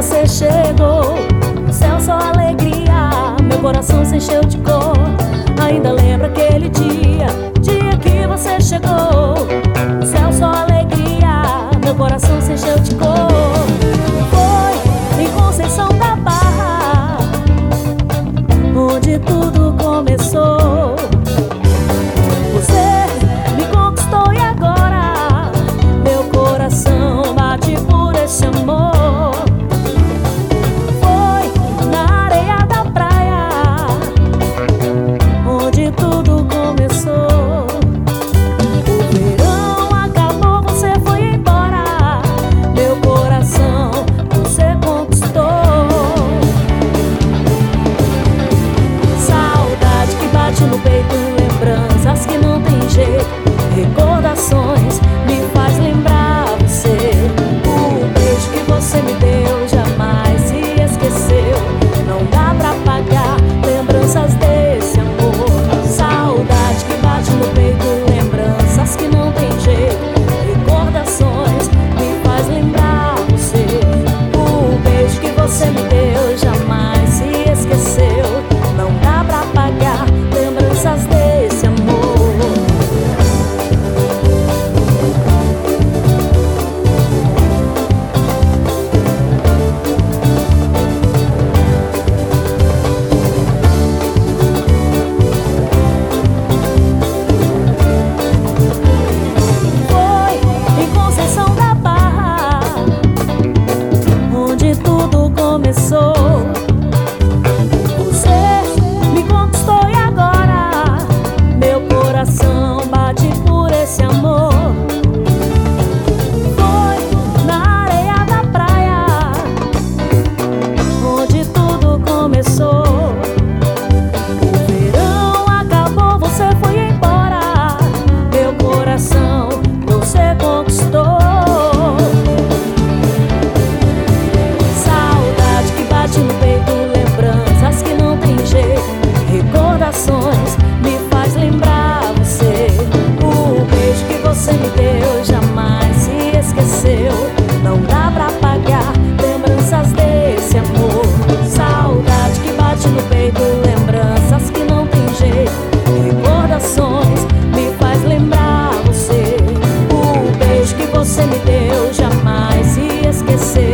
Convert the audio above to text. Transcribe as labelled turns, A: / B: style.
A: você chegou. Céu, só alegria, meu coração se encheu de cor. Ainda lembra aquele dia, dia que você chegou. Céu, só alegria, meu coração se encheu de cor. Foi em Conceição da Barra, onde tudo começou. que esquecer.